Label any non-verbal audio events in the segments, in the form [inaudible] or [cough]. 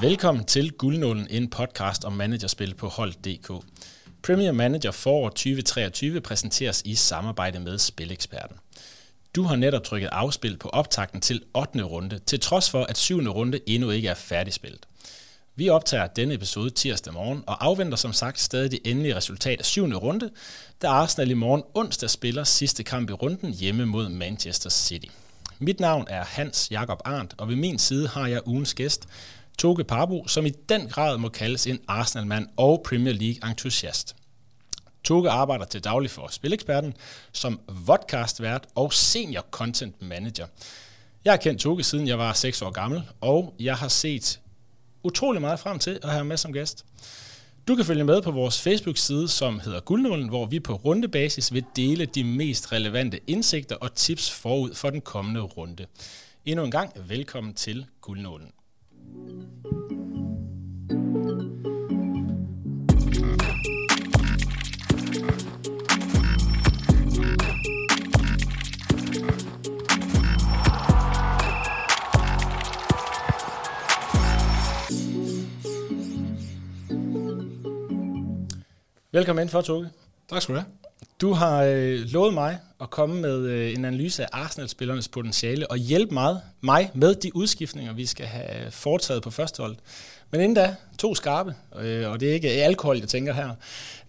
Velkommen til Guldnålen, en podcast om managerspil på Hold.dk. Premier Manager for 2023 præsenteres i samarbejde med Spileksperten. Du har netop trykket afspil på optakten til 8. runde, til trods for, at 7. runde endnu ikke er færdigspillet. Vi optager denne episode tirsdag morgen og afventer som sagt stadig det endelige resultat af syvende runde, da Arsenal i morgen onsdag spiller sidste kamp i runden hjemme mod Manchester City. Mit navn er Hans Jakob Arndt, og ved min side har jeg ugens gæst, Toge Parbo, som i den grad må kaldes en Arsenal-mand og Premier League-entusiast. Toge arbejder til daglig for Spileksperten som vodcast-vært og senior content manager. Jeg har kendt Toge siden jeg var 6 år gammel, og jeg har set utrolig meget frem til at have med som gæst. Du kan følge med på vores Facebook-side, som hedder Guldnålen, hvor vi på rundebasis vil dele de mest relevante indsigter og tips forud for den kommende runde. Endnu en gang velkommen til Guldnålen. Velkommen ind for, Toge. Tak skal du have. Du har øh, lovet mig at komme med øh, en analyse af Arsenal-spillernes potentiale og hjælpe meget, mig med de udskiftninger, vi skal have foretaget på hold. Men inden da, to skarpe, øh, og det er ikke alkohol, jeg tænker her.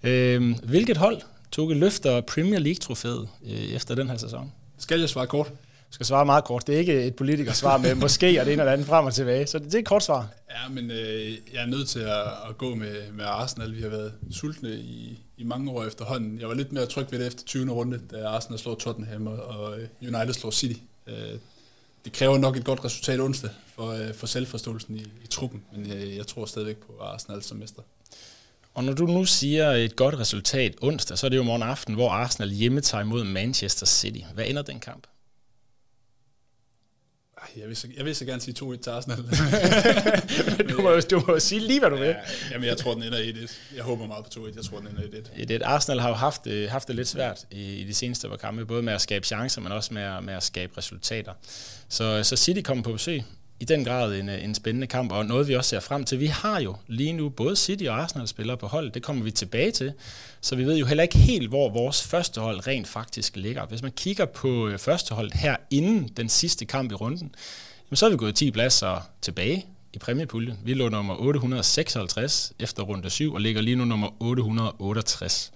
Øh, hvilket hold tog løfter Premier League-trofæet øh, efter den her sæson? Skal jeg svare kort? Skal svare meget kort. Det er ikke et politikersvar med [laughs] måske og det ene eller andet frem og tilbage. Så det, det er et kort svar. Ja, men øh, jeg er nødt til at, at gå med, med Arsenal. Vi har været sultne i, i mange år efterhånden. Jeg var lidt mere tryg ved det efter 20. runde, da Arsenal slår Tottenham og United slår City. Øh, det kræver nok et godt resultat onsdag for, øh, for selvforståelsen i, i truppen, men jeg, jeg tror stadigvæk på Arsenal som mester. Og når du nu siger et godt resultat onsdag, så er det jo morgen aften, hvor Arsenal hjemme tager imod Manchester City. Hvad ender den kamp? Jeg vil, så, jeg vil så gerne sige 2-1 til Arsenal. du, må, du må sige lige, hvad du vil. Ja, jamen, jeg tror, den ender 1-1. Jeg håber meget på 2-1. Jeg tror, den ender 1-1. 1 Arsenal har jo haft, øh, haft det lidt svært i, i de seneste kampe, både med at skabe chancer, men også med at, med at skabe resultater. Så, så City kommer på besøg i den grad en, øh, en spændende kamp, og noget vi også ser frem til. Vi har jo lige nu både City og Arsenal spillere på hold, det kommer vi tilbage til, så vi ved jo heller ikke helt, hvor vores første hold rent faktisk ligger. Hvis man kigger på øh, første hold her inden den sidste kamp i runden, jamen så er vi gået 10 pladser tilbage i præmiepuljen. Vi lå nummer 856 efter runde 7 og ligger lige nu nummer 868.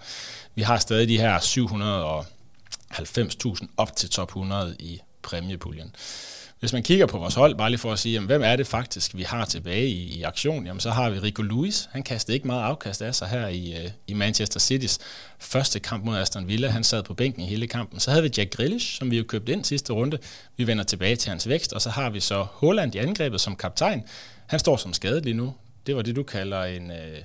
Vi har stadig de her 790.000 op til top 100 i præmiepuljen. Hvis man kigger på vores hold, bare lige for at sige, jamen, hvem er det faktisk, vi har tilbage i, i aktion, jamen, så har vi Rico Lewis. Han kastede ikke meget afkast af sig her i, øh, i Manchester City's første kamp mod Aston Villa. Han sad på bænken i hele kampen. Så havde vi Jack Grealish, som vi jo købte ind sidste runde. Vi vender tilbage til hans vækst, og så har vi så Holland i angrebet som kaptajn. Han står som skadet lige nu. Det var det, du kalder en, Øh,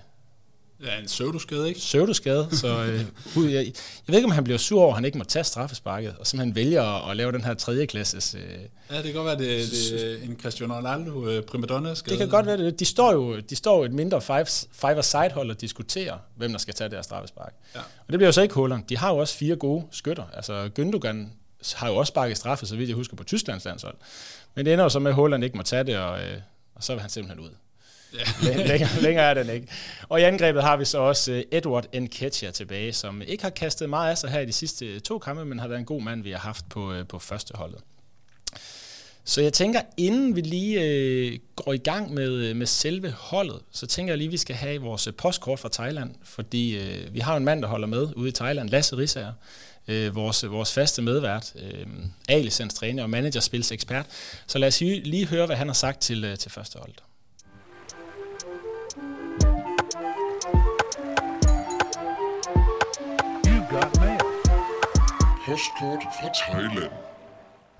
Ja, en pseudoskade, ikke? Pseudoskade, så øh, [laughs] jeg, jeg ved ikke, om han bliver sur over, at han ikke må tage straffesparket, og simpelthen vælger at, at lave den her tredje klasses... Øh, ja, det kan godt være, det, det en Cristiano Ronaldo øh, primadonna skade. Det kan godt være, det. De står jo de står jo et mindre five, five side hold og diskuterer, hvem der skal tage deres straffespark. Ja. Og det bliver jo så ikke Holland. De har jo også fire gode skytter. Altså Gündogan har jo også sparket straffe, så vidt jeg husker, på Tysklands landshold. Men det ender jo så med, at Holland ikke må tage det, og, øh, og så vil han simpelthen ud. Ja. længere, længere er den ikke. Og i angrebet har vi så også øh, Edward Nketiah tilbage, som ikke har kastet meget af sig her i de sidste øh, to kampe, men har været en god mand, vi har haft på, øh, på førsteholdet. Så jeg tænker, inden vi lige øh, går i gang med, med selve holdet, så tænker jeg lige, at vi skal have vores postkort fra Thailand, fordi øh, vi har en mand, der holder med ude i Thailand, Lasse Risager, øh, vores, vores faste medvært, øh, A-licens træner og managerspilsekspert. Så lad os lige høre, hvad han har sagt til, øh, til første holdet. Postkort fra Thailand.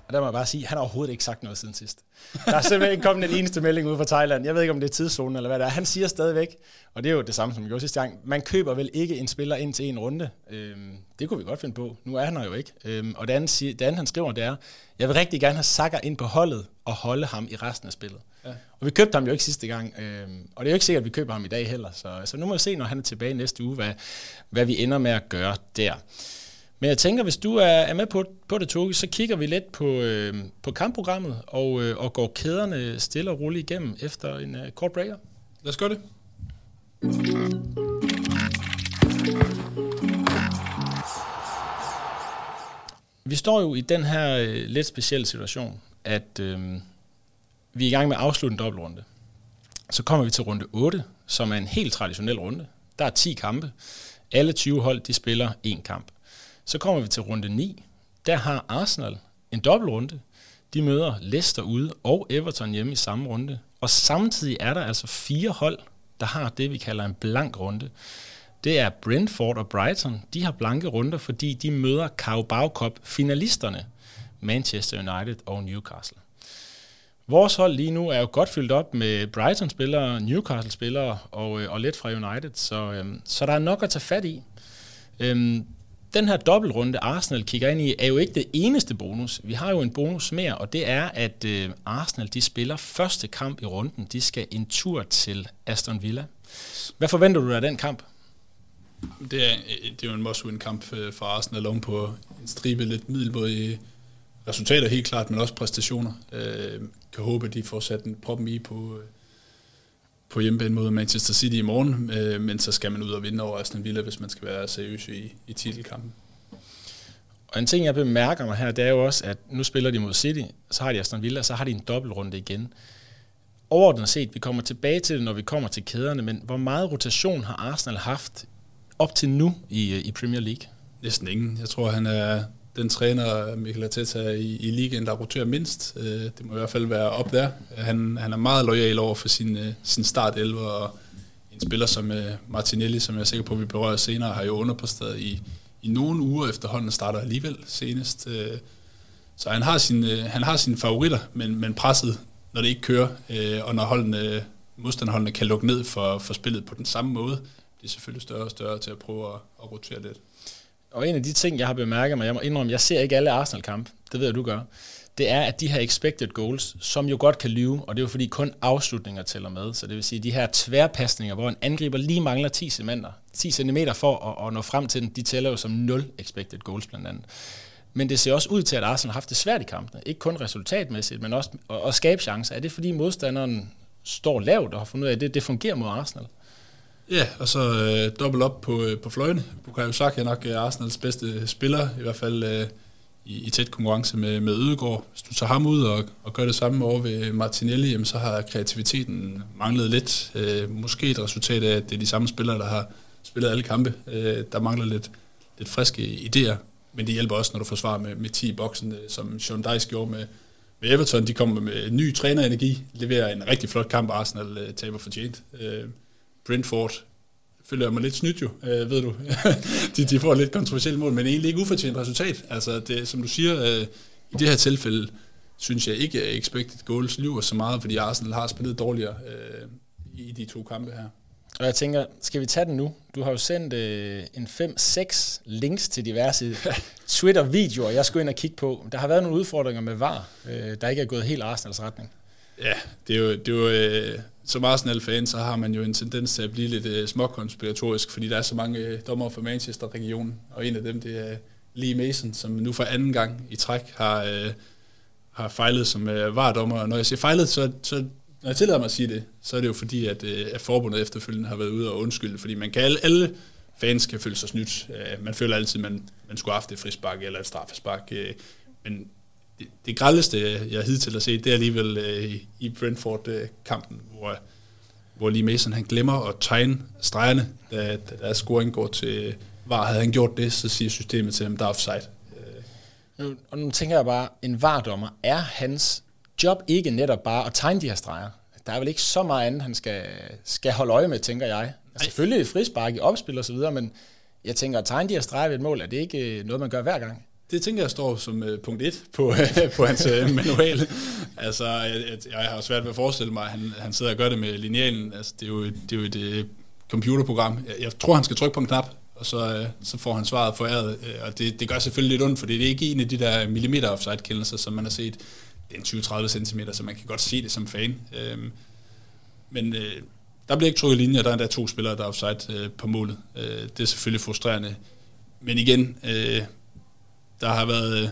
Og der må jeg bare sige, at han har overhovedet ikke sagt noget siden sidst. Der er simpelthen ikke kommet en eneste melding ud fra Thailand. Jeg ved ikke, om det er tidszonen eller hvad det er. Han siger stadigvæk, og det er jo det samme, som vi gjorde sidste gang, man køber vel ikke en spiller ind til en runde. Øhm, det kunne vi godt finde på. Nu er han her jo ikke. Øhm, og det andet, det andet, han skriver, det er, jeg vil rigtig gerne have Saka ind på holdet og holde ham i resten af spillet. Ja. Og vi købte ham jo ikke sidste gang, øhm, og det er jo ikke sikkert, at vi køber ham i dag heller. Så, så nu må vi se, når han er tilbage næste uge, hvad, hvad vi ender med at gøre der. Men jeg tænker, hvis du er, er med på, på det, Toge, så kigger vi lidt på, øh, på kampprogrammet og, øh, og går kæderne stille og roligt igennem efter en øh, kort breaker. Lad os gøre det. Vi står jo i den her øh, lidt specielle situation, at øh, vi er i gang med at afslutte en dobbeltrunde. Så kommer vi til runde 8, som er en helt traditionel runde. Der er 10 kampe. Alle 20 hold de spiller en kamp. Så kommer vi til runde 9. Der har Arsenal en dobbeltrunde. De møder Leicester ude og Everton hjemme i samme runde. Og samtidig er der altså fire hold, der har det, vi kalder en blank runde. Det er Brentford og Brighton. De har blanke runder, fordi de møder Carabao Cup finalisterne Manchester United og Newcastle. Vores hold lige nu er jo godt fyldt op med Brighton-spillere, Newcastle-spillere og, øh, og lidt fra United, så, øhm, så der er nok at tage fat i. Øhm, den her dobbeltrunde, Arsenal kigger ind i, er jo ikke det eneste bonus. Vi har jo en bonus mere, og det er, at øh, Arsenal de spiller første kamp i runden. De skal en tur til Aston Villa. Hvad forventer du af den kamp? Det er, øh, det er jo en must-win-kamp øh, for Arsenal oven på en stribe lidt middelmåde resultater helt klart, men også præstationer. Øh, kan håbe, at de får sat en proppen i på, øh, på hjemmebane mod Manchester City i morgen, øh, men så skal man ud og vinde over Aston Villa, hvis man skal være seriøs i, i titelkampen. Og en ting, jeg bemærker mig her, det er jo også, at nu spiller de mod City, så har de Aston Villa, så har de en dobbeltrunde igen. Overordnet set, vi kommer tilbage til det, når vi kommer til kæderne, men hvor meget rotation har Arsenal haft op til nu i, i Premier League? Næsten ingen. Jeg tror, han er den træner, Michael Arteta, i, i ligaen, der roterer mindst. Øh, det må i hvert fald være op der. Han, han er meget lojal over for sin, øh, sin start 11, og en spiller som øh, Martinelli, som jeg er sikker på, at vi berører senere, har jo underpræsteret i, i nogle uger efterhånden, starter alligevel senest. Øh, så han har, sin, øh, han har sine favoritter, men, men presset, når det ikke kører, øh, og når holdene, modstanderholdene kan lukke ned for, for spillet på den samme måde, det er selvfølgelig større og større til at prøve at, at rotere lidt. Og en af de ting, jeg har bemærket mig, jeg må indrømme, jeg ser ikke alle Arsenal-kampe, det ved jeg, du gør, det er, at de her expected goals, som jo godt kan lyve, og det er jo fordi kun afslutninger tæller med, så det vil sige, de her tværpasninger, hvor en angriber lige mangler 10 cm, 10 cm for at, at nå frem til den, de tæller jo som 0 expected goals blandt andet. Men det ser også ud til, at Arsenal har haft det svært i kampene. Ikke kun resultatmæssigt, men også at, at skabe chancer. Er det fordi modstanderen står lavt og har fundet ud af, at det, det fungerer mod Arsenal? Ja, og så øh, dobbelt op på, øh, på fløjene. Bukayo Saka er nok øh, Arsenals bedste spiller, i hvert fald øh, i, i tæt konkurrence med, med Ødegaard. Hvis du tager ham ud og, og gør det samme over ved Martinelli, jamen, så har kreativiteten manglet lidt. Øh, måske et resultat af, at det er de samme spillere, der har spillet alle kampe. Øh, der mangler lidt, lidt friske idéer, men det hjælper også, når du forsvarer med, med 10 i boksen, øh, som Sean Dice gjorde med, med Everton. De kommer med ny trænerenergi, leverer en rigtig flot kamp, Arsenal øh, taber fortjent. Øh, Brentford føler mig lidt snydt jo, øh, ved du. [laughs] de, de får lidt kontroversielt mål, men egentlig ikke ufortjent resultat. Altså, det, som du siger, øh, i det her tilfælde, synes jeg ikke, at expected goals lyver så meget, fordi Arsenal har spillet dårligere øh, i de to kampe her. Og jeg tænker, skal vi tage den nu? Du har jo sendt øh, en 5-6 links til diverse [laughs] Twitter-videoer, jeg skulle ind og kigge på. Der har været nogle udfordringer med VAR, øh, der ikke er gået helt Arsenals retning. Ja, det er jo, det er jo øh, som Arsenal-fan, så har man jo en tendens til at blive lidt øh, småkonspiratorisk, fordi der er så mange øh, dommer fra Manchester-regionen, og en af dem, det er Lee Mason, som nu for anden gang i træk har, øh, har fejlet som øh, vardommer. Og når jeg siger fejlet, så, så når jeg tillader mig at sige det, så er det jo fordi, at, øh, at forbundet efterfølgende har været ude og undskylde, fordi man kan alle, alle fans kan føle sig snydt. Øh, man føler altid, at man, man skulle have haft et frispark eller et straffespark, øh, men det, det grældeste, jeg hidtil har set, det er alligevel øh, i Brentford-kampen, hvor, hvor Lee Mason han glemmer at tegne stregerne, da, da der scoring går til var. Havde han gjort det, så siger systemet til ham, der er offside. Nu, og nu tænker jeg bare, en vardommer, er hans job ikke netop bare at tegne de her streger? Der er vel ikke så meget andet, han skal, skal holde øje med, tænker jeg. Altså, selvfølgelig et frispark i opspil og så videre, men jeg tænker, at tegne de her streger ved et mål, er det ikke noget, man gør hver gang? Det tænker jeg står som øh, punkt 1 på, øh, [laughs] på hans øh, manual. altså, jeg, jeg har svært ved at forestille mig, at han, han sidder og gør det med linealen. Altså, det er jo, det er jo et øh, computerprogram. Jeg, jeg tror, han skal trykke på en knap, og så, øh, så får han svaret foræret. Øh, og det, det gør selvfølgelig lidt ondt, for det er ikke en af de der millimeter offside-kendelser, som man har set. Det er en 20-30 cm, så man kan godt se det som fan. Øh, men øh, der bliver ikke trukket linjer, der er der to spillere, der er offside øh, på målet. Øh, det er selvfølgelig frustrerende. Men igen, øh, der har været øh,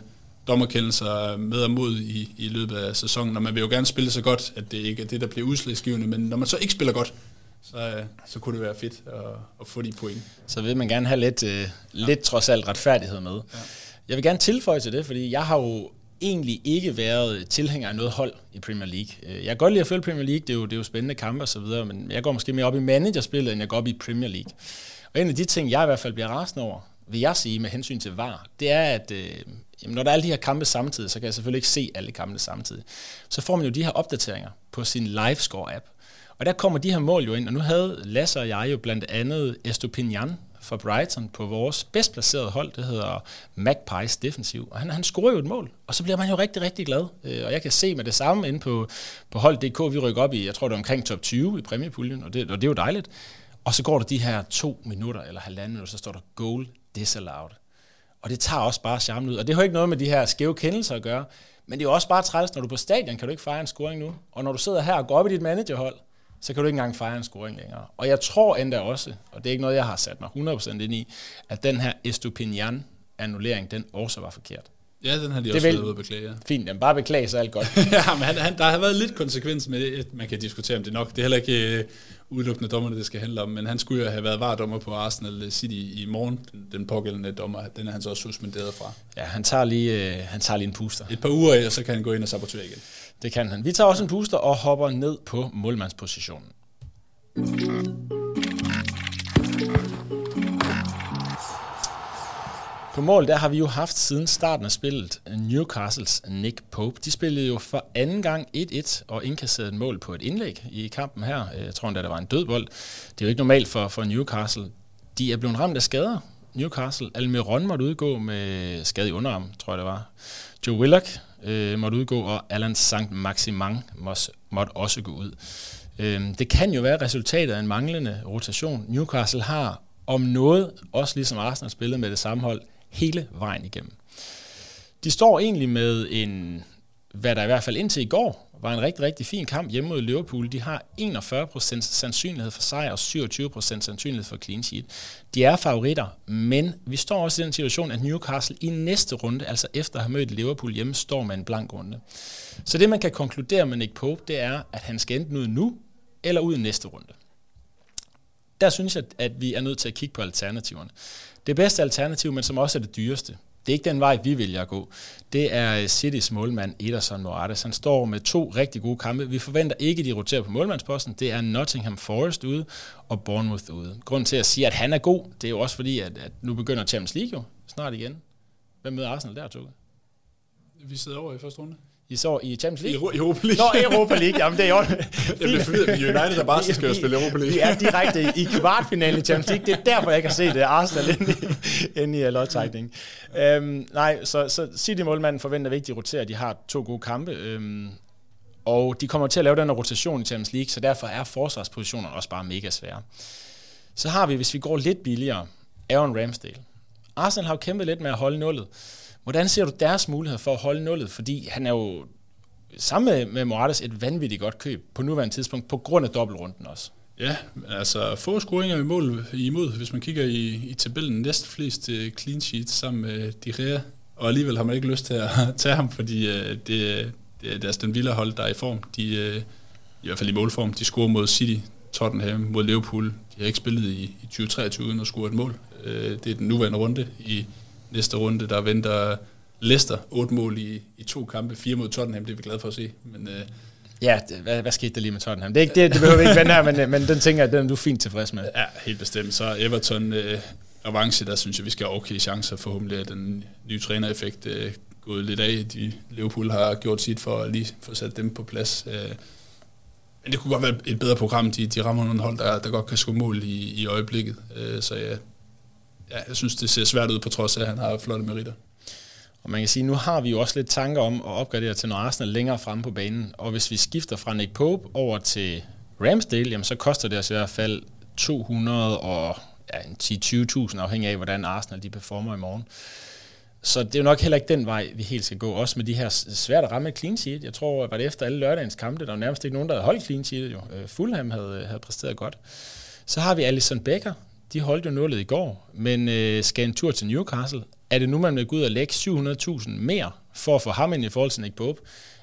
dommerkendelser med og mod i, i løbet af sæsonen, og man vil jo gerne spille så godt, at det ikke er det, der bliver udslagsgivende, men når man så ikke spiller godt, så, øh, så kunne det være fedt at, at få de point. Så vil man gerne have lidt, øh, lidt trods alt retfærdighed med. Ja. Jeg vil gerne tilføje til det, fordi jeg har jo egentlig ikke været tilhænger af noget hold i Premier League. Øh, jeg kan godt lide at følge Premier League, det er jo, det er jo spændende kampe og så videre, men jeg går måske mere op i managerspillet, end jeg går op i Premier League. Og en af de ting, jeg i hvert fald bliver rasende over, vil jeg sige med hensyn til VAR, det er, at øh, jamen, når der er alle de her kampe samtidig, så kan jeg selvfølgelig ikke se alle kampene samtidig. Så får man jo de her opdateringer på sin Livescore-app. Og der kommer de her mål jo ind, og nu havde Lasse og jeg jo blandt andet Estopinian for Brighton på vores bedst placerede hold, det hedder Magpies Defensiv, og han, han scorer jo et mål, og så bliver man jo rigtig, rigtig glad. Øh, og jeg kan se med det samme inde på, på hold.dk, vi rykker op i, jeg tror det er omkring top 20 i præmiepuljen, og det, og det er jo dejligt. Og så går der de her to minutter eller halvanden minutter, så står der goal disallowed. Og det tager også bare charmen ud. Og det har ikke noget med de her skæve kendelser at gøre, men det er jo også bare træls, når du er på stadion, kan du ikke fejre en scoring nu. Og når du sidder her og går op i dit managerhold, så kan du ikke engang fejre en scoring længere. Og jeg tror endda også, og det er ikke noget, jeg har sat mig 100% ind i, at den her Estupinian annullering, den også var forkert. Ja, den har de det også været ude at beklage. Ja. Fint, den bare beklage så alt godt. [laughs] ja, men han, han, der har været lidt konsekvens med det. Man kan diskutere om det nok. Det er heller ikke uh, udelukkende dommerne, det skal handle om, men han skulle jo have været vardommer på Arsenal City i morgen, den, den pågældende dommer. Den er han så også suspenderet fra. Ja, han tager lige, uh, han tager lige en puster. Et par uger, og så kan han gå ind og sabotere igen. Det kan han. Vi tager også en puster og hopper ned på målmandspositionen. På mål, der har vi jo haft siden starten af spillet Newcastles Nick Pope. De spillede jo for anden gang 1-1 og indkasserede et mål på et indlæg i kampen her. Jeg tror endda, der var en dødbold. Det er jo ikke normalt for, for Newcastle. De er blevet ramt af skader. Newcastle. Almiron måtte udgå med skade i underarm, tror jeg det var. Joe Willock øh, måtte udgå, og Alan St. Maximin måtte også gå ud. Øh, det kan jo være resultatet af en manglende rotation. Newcastle har om noget, også ligesom Arsenal spillet med det samme hold, hele vejen igennem. De står egentlig med en, hvad der i hvert fald indtil i går var en rigtig, rigtig fin kamp hjemme mod Liverpool. De har 41% sandsynlighed for sejr og 27% sandsynlighed for clean sheet. De er favoritter, men vi står også i den situation, at Newcastle i næste runde, altså efter at have mødt Liverpool hjemme, står med en blank runde. Så det, man kan konkludere med Nick Pope, det er, at han skal enten ud nu, eller ud i næste runde. Der synes jeg, at vi er nødt til at kigge på alternativerne. Det bedste alternativ, men som også er det dyreste, det er ikke den vej, vi vælger at gå. Det er øh, Citys målmand Ederson Morales. Han står med to rigtig gode kampe. Vi forventer ikke, at de roterer på målmandsposten. Det er Nottingham Forest ude og Bournemouth ude. Grunden til at sige, at han er god, det er jo også fordi, at, at nu begynder Champions League jo snart igen. Hvem møder Arsenal der, Tukke? Vi sidder over i første runde. I så i Champions League? I Europa League. Nå, Europa League. Jamen, det er jo... jeg blev forvirret United, der bare skal spille Europa League. Vi er direkte i kvartfinalen i Champions League. Det er derfor, jeg kan se det. Arsenal inde i, inde i lodtrækning. Øhm, nej, så, så City-målmanden forventer vigtigt at rotere. De har to gode kampe. Øhm, og de kommer til at lave den rotation i Champions League, så derfor er forsvarspositionerne også bare mega svære. Så har vi, hvis vi går lidt billigere, Aaron Ramsdale. Arsenal har jo kæmpet lidt med at holde nullet. Hvordan ser du deres mulighed for at holde nullet? Fordi han er jo sammen med, Morales et vanvittigt godt køb på nuværende tidspunkt, på grund af dobbeltrunden også. Ja, altså få scoringer i mål imod, hvis man kigger i, i tabellen, næst flest uh, øh, clean sheets sammen med De Rea, og alligevel har man ikke lyst til at [laughs] tage ham, fordi uh, det, det, er deres den vilde hold, der er i form. De, uh, i hvert fald i målform, de scorer mod City, Tottenham, mod Liverpool. De har ikke spillet i, i 2023 uden at score et mål. Uh, det er den nuværende runde i næste runde, der venter Leicester otte mål i, i to kampe, fire mod Tottenham, det er vi glade for at se. Men, øh, Ja, det, hvad, hvad skete der lige med Tottenham? Det, er ikke, det, det behøver vi ikke vende her, men, men den tænker jeg, den er du fint tilfreds med. Ja, helt bestemt. Så Everton øh, avance, der synes jeg, vi skal have okay chancer. Forhåbentlig at den nye trænereffekt øh, gået lidt af. De, Liverpool har gjort sit for at lige få sat dem på plads. Øh, men det kunne godt være et bedre program. De, de rammer nogle hold, der, der godt kan skubbe mål i, i øjeblikket. Øh, så ja, ja, jeg synes, det ser svært ud på trods af, at han har flotte meritter. Og man kan sige, nu har vi jo også lidt tanker om at opgradere til noget Arsenal længere fremme på banen. Og hvis vi skifter fra Nick Pope over til Ramsdale, jamen så koster det os i hvert fald 200 og ja, 10-20.000 afhængig af, hvordan Arsenal de performer i morgen. Så det er jo nok heller ikke den vej, vi helt skal gå. Også med de her svært at ramme clean sheet. Jeg tror, var det efter alle lørdagens kampe, der var nærmest ikke nogen, der havde holdt clean sheet. Jo. Øh, Fulham havde, øh, havde præsteret godt. Så har vi Alison Becker. De holdt jo nullet i går, men øh, skal en tur til Newcastle Er det nu, man vil gå ud og lægge 700.000 mere for at få ham ind i forhold til Nick Pope?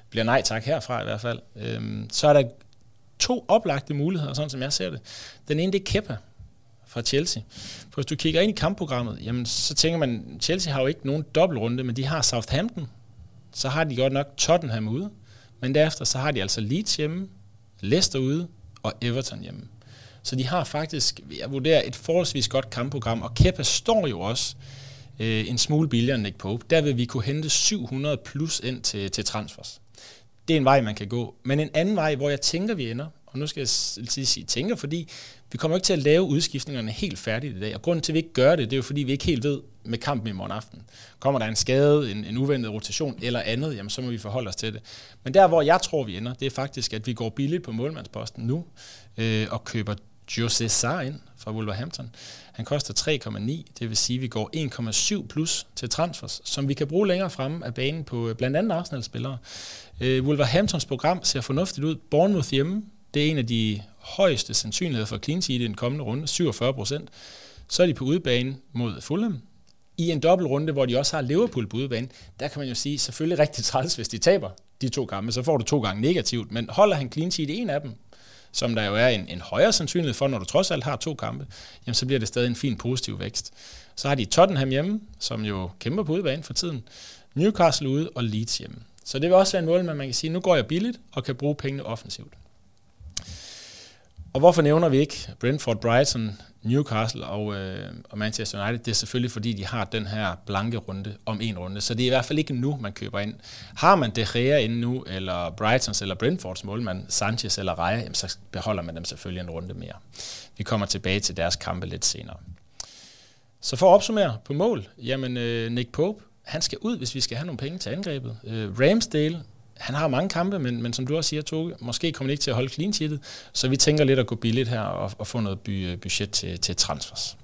Bliver nej tak herfra i hvert fald. Øhm, så er der to oplagte muligheder, sådan som jeg ser det. Den ene, det er Kepa fra Chelsea. For hvis du kigger ind i kampprogrammet, jamen, så tænker man, Chelsea har jo ikke nogen dobbeltrunde, men de har Southampton. Så har de godt nok Tottenham ude. Men derefter så har de altså Leeds hjemme, Leicester ude og Everton hjemme. Så de har faktisk, jeg vurderer, et forholdsvis godt kampprogram, og Kepa står jo også øh, en smule billigere end Nick Pope. Der vil vi kunne hente 700 plus ind til, til transfers. Det er en vej, man kan gå. Men en anden vej, hvor jeg tænker, vi ender, og nu skal jeg sige tænker, fordi vi kommer ikke til at lave udskiftningerne helt færdigt i dag. Og grunden til, at vi ikke gør det, det er jo fordi, vi ikke helt ved med kampen i morgen aften. Kommer der en skade, en, en uventet rotation eller andet, jamen så må vi forholde os til det. Men der, hvor jeg tror, vi ender, det er faktisk, at vi går billigt på målmandsposten nu øh, og køber Jose Sarr ind fra Wolverhampton. Han koster 3,9, det vil sige, at vi går 1,7 plus til transfers, som vi kan bruge længere fremme af banen på øh, blandt andet Arsenal-spillere. Øh, Wolverhamptons program ser fornuftigt ud. Bournemouth hjemme, det er en af de højeste sandsynligheder for clean sheet i den kommende runde, 47 procent. Så er de på udebane mod Fulham. I en dobbeltrunde, hvor de også har Liverpool på udebane, der kan man jo sige, selvfølgelig rigtig træls, hvis de taber de to kampe, så får du to gange negativt, men holder han clean sheet i en af dem, som der jo er en, en højere sandsynlighed for, når du trods alt har to kampe, jamen så bliver det stadig en fin positiv vækst. Så har de Tottenham hjemme, som jo kæmper på udebane for tiden, Newcastle ude og Leeds hjemme. Så det vil også være en mål, man kan sige, nu går jeg billigt og kan bruge pengene offensivt. Og hvorfor nævner vi ikke Brentford, Brighton, Newcastle og, øh, og Manchester United? Det er selvfølgelig, fordi de har den her blanke runde om en runde. Så det er i hvert fald ikke nu, man køber ind. Har man De Gea inde nu, eller Brightons eller Brentfords målmand, Sanchez eller Raja, jamen, så beholder man dem selvfølgelig en runde mere. Vi kommer tilbage til deres kampe lidt senere. Så for at opsummere på mål, jamen øh, Nick Pope, han skal ud, hvis vi skal have nogle penge til angrebet. Øh, Ramsdale, han har mange kampe, men, men som du også siger, Toge, måske kommer ikke til at holde clean sheetet, så vi tænker lidt at gå billigt her og, og få noget by, øh, budget til, til transfers.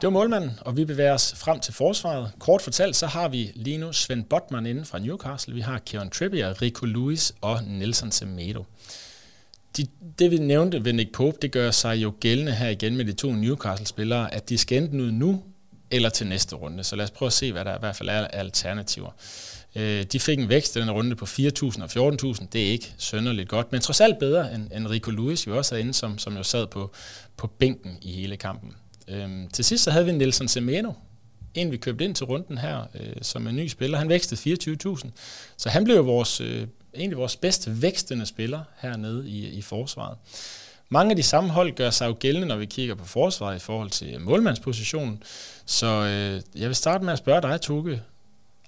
Det var målmanden, og vi bevæger os frem til forsvaret. Kort fortalt, så har vi lige nu Svend Botman inden fra Newcastle. Vi har Kieran Trippier, Rico Lewis og Nelson Semedo de, det vi nævnte ved Nick Pope, det gør sig jo gældende her igen med de to Newcastle-spillere, at de skal enten ud nu eller til næste runde. Så lad os prøve at se, hvad der i hvert fald er alternativer. Øh, de fik en vækst i den runde på 4.000 og 14.000. Det er ikke sønderligt godt, men trods alt bedre end, end Rico Lewis jo også er inde, som, som jo sad på, på bænken i hele kampen. Øhm, til sidst så havde vi Nelson Semeno, en vi købte ind til runden her, øh, som en ny spiller. Han vækstede 24.000, så han blev vores øh, egentlig vores bedst vækstende spiller hernede i, i forsvaret. Mange af de samme hold gør sig jo gældende, når vi kigger på forsvaret i forhold til målmandspositionen. Så øh, jeg vil starte med at spørge dig, Tukke.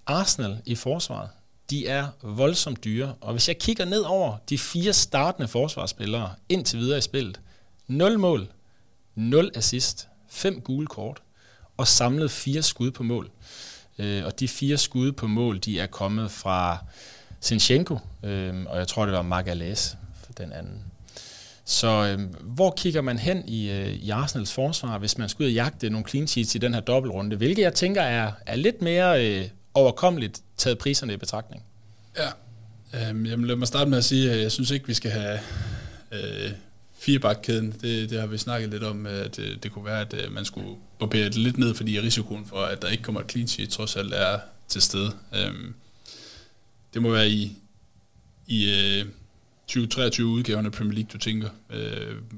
Arsenal i forsvaret, de er voldsomt dyre. Og hvis jeg kigger ned over de fire startende forsvarsspillere indtil videre i spillet, 0 mål, 0 assist, 5 gule kort og samlet fire skud på mål. Øh, og de fire skud på mål, de er kommet fra Sinchenko, øh, og jeg tror, det var Magalhães for den anden. Så øh, hvor kigger man hen i, øh, i Arsenals forsvar, hvis man skulle ud og jagte nogle clean sheets i den her dobbeltrunde, hvilket jeg tænker er, er lidt mere øh, overkommeligt taget priserne i betragtning? Ja, øh, jamen lad mig starte med at sige, at jeg synes ikke, vi skal have øh, firebakkæden. Det, det har vi snakket lidt om, øh, at det, det kunne være, at øh, man skulle barbere det lidt ned, fordi risikoen for, at der ikke kommer et clean sheet, trods alt er til stede. Øh, det må være i, i øh, 2023 udgaven af Premier League, du tænker, øh,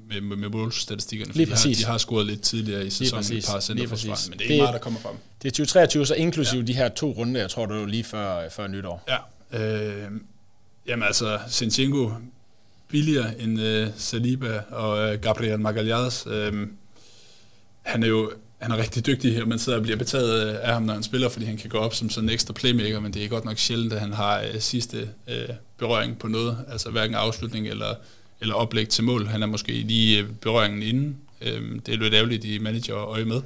med, med, med målstatistikkerne. Lige præcis. De har, de har scoret lidt tidligere i sæsonen et par centerforsvar, men det er ikke meget, der kommer frem. Det er 2023, så inklusive ja. de her to runder, jeg tror, det var lige før, før nytår. Ja, øh, jamen altså, Sinchenko billigere end øh, Saliba og øh, Gabriel Magalhaes. Øh, han er jo han er rigtig dygtig, her, man sidder og bliver betaget øh, af ham, når han spiller, fordi han kan gå op som sådan en ekstra playmaker, men det er godt nok sjældent, at han har øh, sidste øh, berøring på noget, altså hverken afslutning eller, eller oplæg til mål. Han er måske lige øh, berøringen inden. Øh, det er lidt ærgerligt, i manager øje med.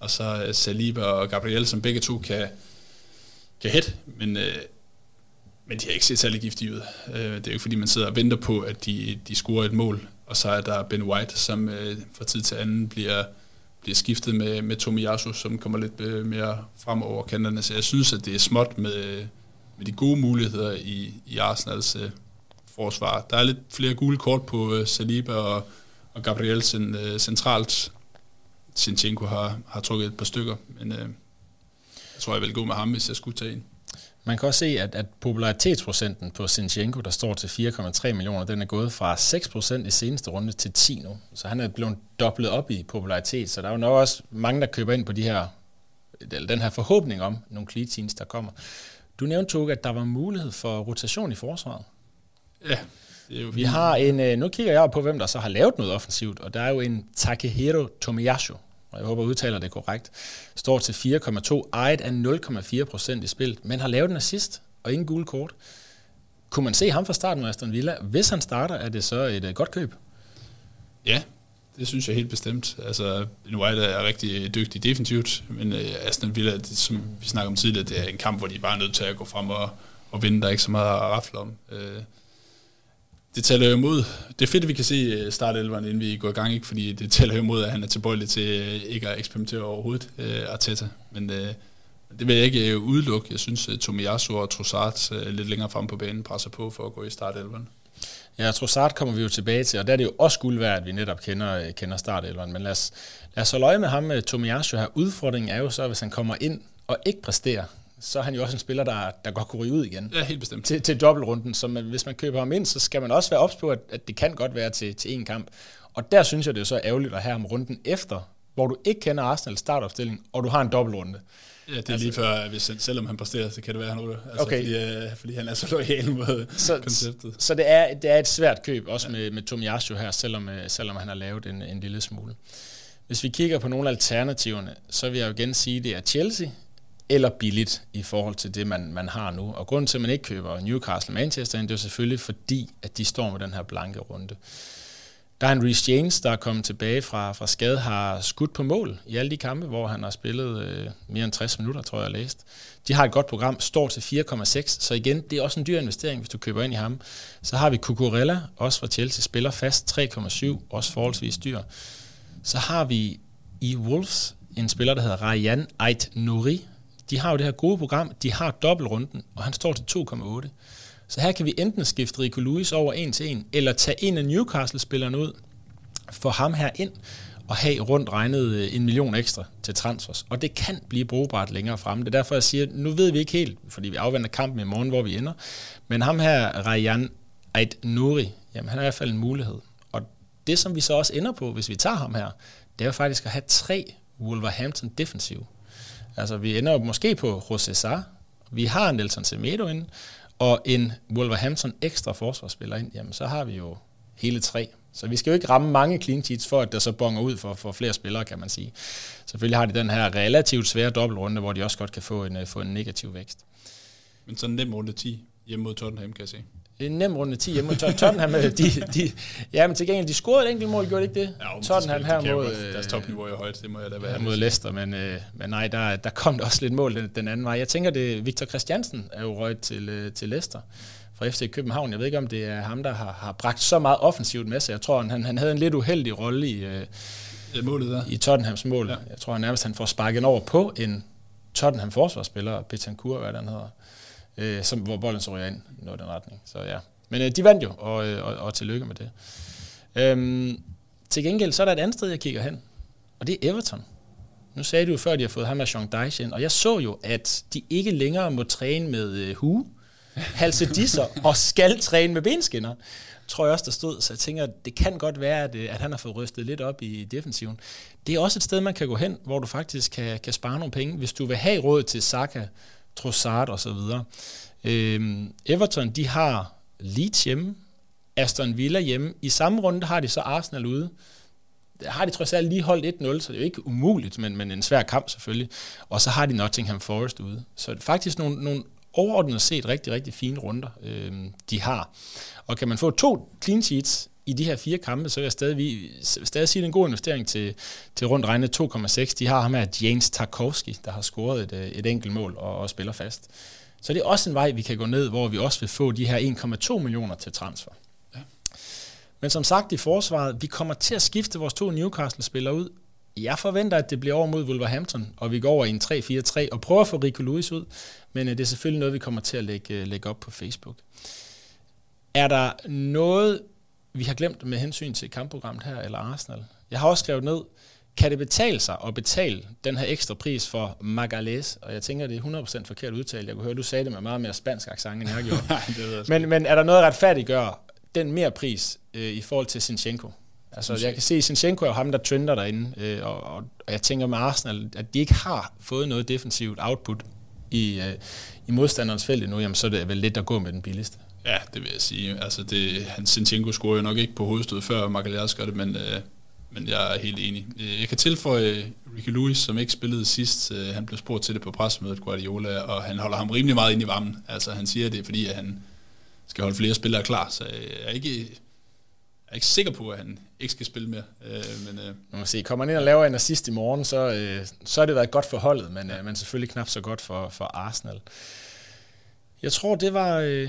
Og så øh, Saliba og Gabriel, som begge to kan, kan hætte, men, øh, men de har ikke set særlig giftige ud. Øh, det er jo ikke, fordi man sidder og venter på, at de, de scorer et mål, og så er der Ben White, som øh, fra tid til anden bliver bliver skiftet med, med Tomiyasu, som kommer lidt øh, mere frem over kanterne. Så jeg synes, at det er småt med, med de gode muligheder i, i Arsenals øh, forsvar. Der er lidt flere gule kort på øh, Saliba og, og Gabriel øh, centralt. Sinchenko har, har trukket et par stykker, men øh, jeg tror, jeg vil gå med ham, hvis jeg skulle tage en. Man kan også se, at, at popularitetsprocenten på Sinchenko, der står til 4,3 millioner, den er gået fra 6% i seneste runde til 10 nu. Så han er blevet dobblet op i popularitet, så der er jo nok også mange, der køber ind på de her, eller den her forhåbning om nogle clean teams, der kommer. Du nævnte, Toge, at der var mulighed for rotation i forsvaret. Ja. Det er jo Vi har en, øh, nu kigger jeg på, hvem der så har lavet noget offensivt, og der er jo en Takehiro Tomiyasu, og jeg håber, jeg udtaler det korrekt, står til 4,2, ejet af 0,4 procent i spillet, men har lavet en assist og ingen gule kort. Kunne man se ham fra starten med Aston Villa? Hvis han starter, er det så et uh, godt køb? Ja, det synes jeg helt bestemt. Altså, nu er det rigtig dygtig defensivt, men uh, Aston Villa, det, som vi snakker om tidligere, det er en kamp, hvor de bare er nødt til at gå frem og, og vinde. Der er ikke så meget at rafle om. Uh, det tæller jo imod. Det er fedt, at vi kan se øh, startelveren, inden vi går i gang, ikke? fordi det tæller jo imod, at han er tilbøjelig til øh, ikke at eksperimentere overhovedet, øh, Arteta. Men øh, det vil jeg ikke øh, udelukke. Jeg synes, at Tomiyasu og Trossard øh, lidt længere frem på banen presser på for at gå i startelveren. Ja, Trossard kommer vi jo tilbage til, og der er det jo også guld værd, at vi netop kender, kender startelveren. Men lad os, lad os holde øje med ham Tomiyasu her. Udfordringen er jo så, hvis han kommer ind og ikke præsterer, så er han jo også en spiller, der, der godt kunne ryge ud igen. Ja, helt bestemt. Til, til dobbeltrunden. Så man, hvis man køber ham ind, så skal man også være ops på, at, at det kan godt være til, til en kamp. Og der synes jeg, det er så ærgerligt at have ham runden efter, hvor du ikke kender Arsenal startopstilling, og du har en dobbeltrunde. Ja, det er altså, lige før, hvis, selvom han præsterer, så kan det være, han ryger. Altså, okay. fordi, uh, fordi han er så lojal mod så, konceptet. Så det er, det er et svært køb, også ja. med, med Tomiyasu her, selvom, uh, selvom han har lavet en, en lille smule. Hvis vi kigger på nogle af alternativerne, så vil jeg jo igen sige, at det er Chelsea, eller billigt i forhold til det, man, man har nu. Og grunden til, at man ikke køber Newcastle Manchester, det er selvfølgelig fordi, at de står med den her blanke runde. Der er en Reece James, der er kommet tilbage fra, fra skade, har skudt på mål i alle de kampe, hvor han har spillet øh, mere end 60 minutter, tror jeg, jeg har læst. De har et godt program, står til 4,6, så igen, det er også en dyr investering, hvis du køber ind i ham. Så har vi Cucurella, også fra Chelsea, spiller fast 3,7, også forholdsvis dyr. Så har vi i Wolves en spiller, der hedder Ryan Ait Nouri, de har jo det her gode program, de har dobbeltrunden, og han står til 2,8. Så her kan vi enten skifte Rico Lewis over en til en, eller tage en af Newcastle-spillerne ud, få ham her ind, og have rundt regnet øh, en million ekstra til transfers. Og det kan blive brugbart længere frem. Det er derfor, jeg siger, nu ved vi ikke helt, fordi vi afventer kampen i morgen, hvor vi ender. Men ham her, Rayan Ait Nouri, jamen han er i hvert fald en mulighed. Og det, som vi så også ender på, hvis vi tager ham her, det er jo faktisk at have tre Wolverhampton defensive. Altså, vi ender jo måske på José Sarr. Vi har Nelson Semedo ind, og en Wolverhampton ekstra forsvarsspiller ind. Jamen, så har vi jo hele tre. Så vi skal jo ikke ramme mange clean sheets, for at der så bonger ud for, for flere spillere, kan man sige. Selvfølgelig har de den her relativt svære dobbeltrunde, hvor de også godt kan få en, øh, få en negativ vækst. Men sådan nem runde 10 hjemme mod Tottenham, kan jeg se en nem runde 10 hjemme mod Tottenham. de, de, ja, men til gengæld, de scorede et enkelt mål, gjorde de ikke det? Ja, Tottenham her mod... Deres topniveau er højt, det må jeg da være. Ja, mod Leicester, men, øh, men nej, der, der kom der også lidt mål den, den anden vej. Jeg tænker, det Victor Christiansen er jo røget til, øh, til Leicester fra FC København. Jeg ved ikke, om det er ham, der har, har bragt så meget offensivt med sig. Jeg tror, han, han havde en lidt uheldig rolle i, øh, målet der. i Tottenhams mål. Ja. Jeg tror han nærmest, han får sparket over på en Tottenham forsvarsspiller, Betancourt, hvad den hedder, øh, som, hvor bolden så ryger ind i den retning. Så ja, men øh, de vandt jo, og, øh, og, og tillykke med det. Øhm, til gengæld, så er der et andet sted, jeg kigger hen, og det er Everton. Nu sagde du jo før, at de har fået ham af Jean Deich ind, og jeg så jo, at de ikke længere må træne med øh, hue, [laughs] halsedisser og skal træne med benskinner tror jeg også, der stod. Så jeg tænker, det kan godt være, at, øh, at han har fået rystet lidt op i defensiven. Det er også et sted, man kan gå hen, hvor du faktisk kan, kan spare nogle penge, hvis du vil have råd til Saka, Trossard og så videre. Øhm, Everton, de har Leeds hjemme, Aston Villa hjemme. I samme runde har de så Arsenal ude. Der har de trods alt lige holdt 1-0, så det er jo ikke umuligt, men, men en svær kamp selvfølgelig. Og så har de Nottingham Forest ude. Så det er faktisk nogle, nogle overordnet set rigtig, rigtig fine runder, øh, de har. Og kan man få to clean sheets i de her fire kampe, så vil jeg stadig, stadig sige, er en god investering til, til rundt regnet 2,6. De har ham her, James Tarkovski, der har scoret et, øh, et enkelt mål og, og spiller fast. Så det er også en vej, vi kan gå ned, hvor vi også vil få de her 1,2 millioner til transfer. Ja. Men som sagt i forsvaret, vi kommer til at skifte vores to Newcastle-spillere ud. Jeg forventer, at det bliver over mod Wolverhampton, og vi går over i en 3-4-3 og prøver at få Rico Lewis ud. Men øh, det er selvfølgelig noget, vi kommer til at lægge, øh, lægge op på Facebook. Er der noget vi har glemt med hensyn til kampprogrammet her, eller Arsenal. Jeg har også skrevet ned, kan det betale sig at betale den her ekstra pris for Magalhães? Og jeg tænker, det er 100% forkert udtalt. Jeg kunne høre, du sagde det med meget mere spansk accent, end jeg [laughs] gjorde. Nej, det men, men er der noget at retfærdiggøre den mere pris øh, i forhold til Sinchenko? Altså, jeg kan se, at Sinchenko er ham, der trender derinde, øh, og, og, og jeg tænker med Arsenal, at de ikke har fået noget defensivt output i, øh, i modstanderens felt endnu, jamen, så er det vel lidt at gå med den billigste. Ja, det vil jeg sige. Altså, det, han Sinchenko scorer jo nok ikke på hovedstød før Magalhães gør det, men, øh, men jeg er helt enig. Øh, jeg kan tilføje øh, Ricky Lewis, som ikke spillede sidst. Øh, han blev spurgt til det på pressemødet, Guardiola, og han holder ham rimelig meget ind i varmen. Altså, han siger det, fordi at han skal holde flere spillere klar, så øh, jeg er ikke er ikke sikker på, at han ikke skal spille mere. Øh, men, øh. Man må se, kommer han ind og laver en assist i morgen, så, øh, så er det været godt for holdet, men, ja. øh, men selvfølgelig knap så godt for, for Arsenal. Jeg tror, det var, øh,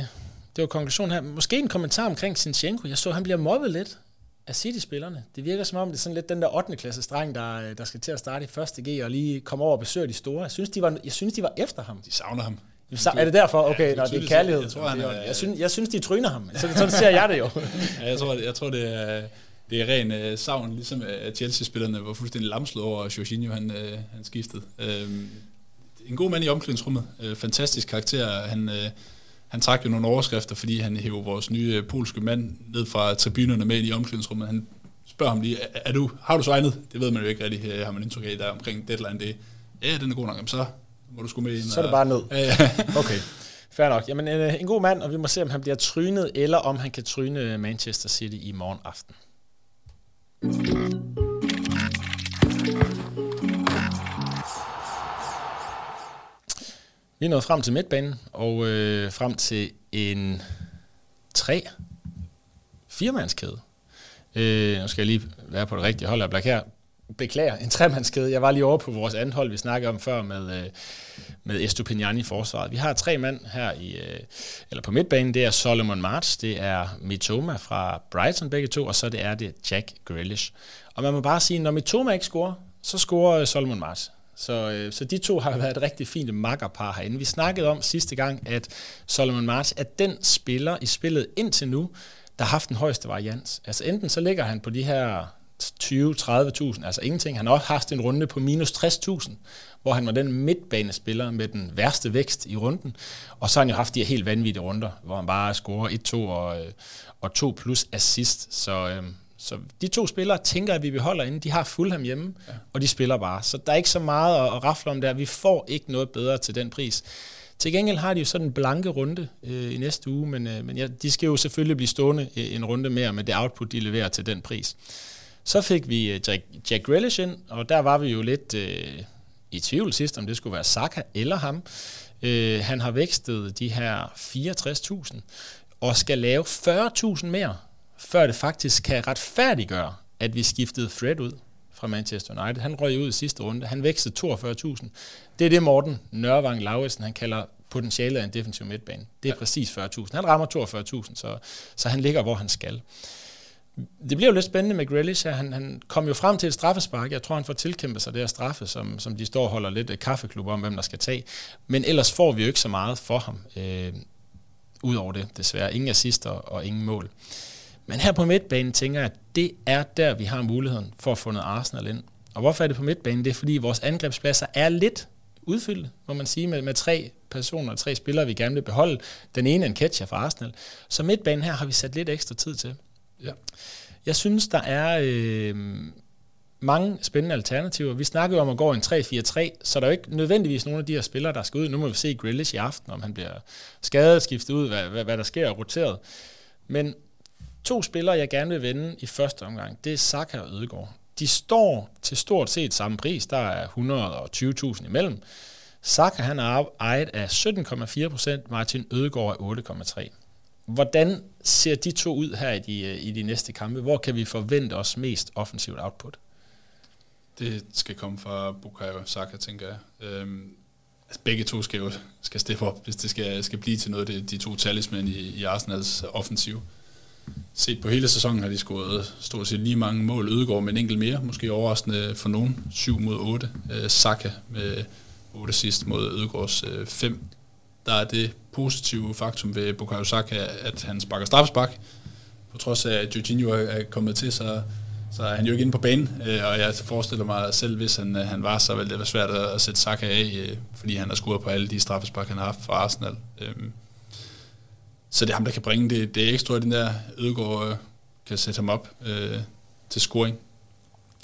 det var konklusionen her. Måske en kommentar omkring Sinchenko. Jeg så, han bliver mobbet lidt af City-spillerne. Det virker som om, det er sådan lidt den der 8. klasse streng, der, øh, der skal til at starte i første G og lige komme over og besøge de store. Jeg synes, de var, jeg synes, de var efter ham. De savner ham. Er det derfor? Okay, ja, Nå, det er kærlighed. Jeg, tror, han er, jeg, synes, jeg synes, de tryner ham. Så, sådan ser jeg det jo. [laughs] ja, jeg, tror, jeg tror, det er, det er ren uh, savn, ligesom at Chelsea-spillerne var fuldstændig lamslået over, at Jorginho han, uh, han skiftede. Uh, en god mand i omklædningsrummet. Uh, fantastisk karakter. Han, uh, han trak jo nogle overskrifter, fordi han hævde vores nye uh, polske mand ned fra tribunerne med i omklædningsrummet. Han spørger ham lige, er, du, har du signet? Det ved man jo ikke rigtig, har man indtryk af, der omkring deadline det. Ja, den er god nok. Jamen, så må du sgu med ind. Så er det bare ned. [laughs] Okay. Fair nok. Jamen, en, en god mand, og vi må se, om han bliver trynet, eller om han kan tryne Manchester City i morgen aften. Vi er nået frem til midtbanen, og øh, frem til en tre firemandskæde. Øh, nu skal jeg lige være på det rigtige hold, jeg her beklager, en tremandskæde. Jeg var lige over på vores andet hold, vi snakkede om før med, øh, med Estupiniani i forsvaret. Vi har tre mand her i, øh, eller på midtbanen. Det er Solomon March, det er Mitoma fra Brighton begge to, og så det er det Jack Grealish. Og man må bare sige, når Mitoma ikke scorer, så scorer øh, Solomon March. Så, øh, så de to har været et rigtig fint makkerpar herinde. Vi snakkede om sidste gang, at Solomon March er den spiller i spillet indtil nu, der har haft den højeste varians. Altså enten så ligger han på de her 20-30.000, altså ingenting. Han har også haft en runde på minus 60.000, hvor han var den midtbanespiller med den værste vækst i runden. Og så har han jo haft de her helt vanvittige runder, hvor han bare scorer 1-2 og, øh, og 2 plus assist. Så, øh, så de to spillere tænker at vi beholder inde. De har Fulham hjemme, ja. og de spiller bare. Så der er ikke så meget at, at rafle om der. Vi får ikke noget bedre til den pris. Til gengæld har de jo sådan en blanke runde øh, i næste uge, men, øh, men ja, de skal jo selvfølgelig blive stående en runde mere med det output, de leverer til den pris. Så fik vi øh, Jack, Jack Grealish ind, og der var vi jo lidt øh, i tvivl sidst, om det skulle være Saka eller ham. Øh, han har vækstet de her 64.000 og skal lave 40.000 mere, før det faktisk kan retfærdiggøre, at vi skiftede Fred ud fra Manchester United. Han røg ud i sidste runde. Han vækstede 42.000. Det er det, Morten Nørvang Lauritsen, han kalder potentialet af en defensiv midtbane. Det er ja. præcis 40.000. Han rammer 42.000, så, så han ligger, hvor han skal. Det bliver jo lidt spændende med Grealish her. Han, han kom jo frem til et straffespark. Jeg tror, han får tilkæmpet sig det her straffe, som, som de står og holder lidt kaffeklub om, hvem der skal tage. Men ellers får vi jo ikke så meget for ham. Øh, Udover det, desværre. Ingen assister og ingen mål. Men her på midtbanen tænker jeg, at det er der, vi har muligheden for at få noget Arsenal ind. Og hvorfor er det på midtbanen? Det er, fordi vores angrebspladser er lidt udfyldt, må man sige, med, med tre personer, tre spillere, vi gerne vil beholde. Den ene er en catcher for Arsenal. Så midtbanen her har vi sat lidt ekstra tid til. Ja. Jeg synes, der er øh, mange spændende alternativer. Vi snakker jo om at gå en 3-4-3, så der er jo ikke nødvendigvis nogen af de her spillere, der skal ud. Nu må vi se Grealish i aften, om han bliver skadet, skiftet ud, hvad, hvad, hvad der sker, og roteret. Men to spillere, jeg gerne vil vende i første omgang, det er Saka og Ødegaard. De står til stort set samme pris. Der er 120.000 imellem. Saka han er ejet af 17,4% Martin Ødegaard er 8,3 Hvordan ser de to ud her i de, i de næste kampe? Hvor kan vi forvente os mest offensivt output? Det skal komme fra Bukayo Saka, tænker jeg. Øhm, altså begge to skal jo skal steppe op, hvis det skal, skal blive til noget, det, de to talismænd i, i Arsenals offensiv. Set på hele sæsonen har de scoret stort set lige mange mål. Ødegaard med en enkelt mere, måske overraskende for nogen. 7 mod 8. Øh, Saka med 8 sidst mod Ødegaards 5. Øh, Der er det positive faktum ved Bukayo Saka, at han sparker straffespark på trods af, at Jorginho er kommet til, så, så er han jo ikke inde på banen, øh, og jeg forestiller mig selv, hvis han, øh, han var, så ville det være svært at, sætte Saka af, øh, fordi han har scoret på alle de straffespark, han har haft for Arsenal. Øhm, så det er ham, der kan bringe det, det ekstra, den der Ødegård øh, kan sætte ham op øh, til scoring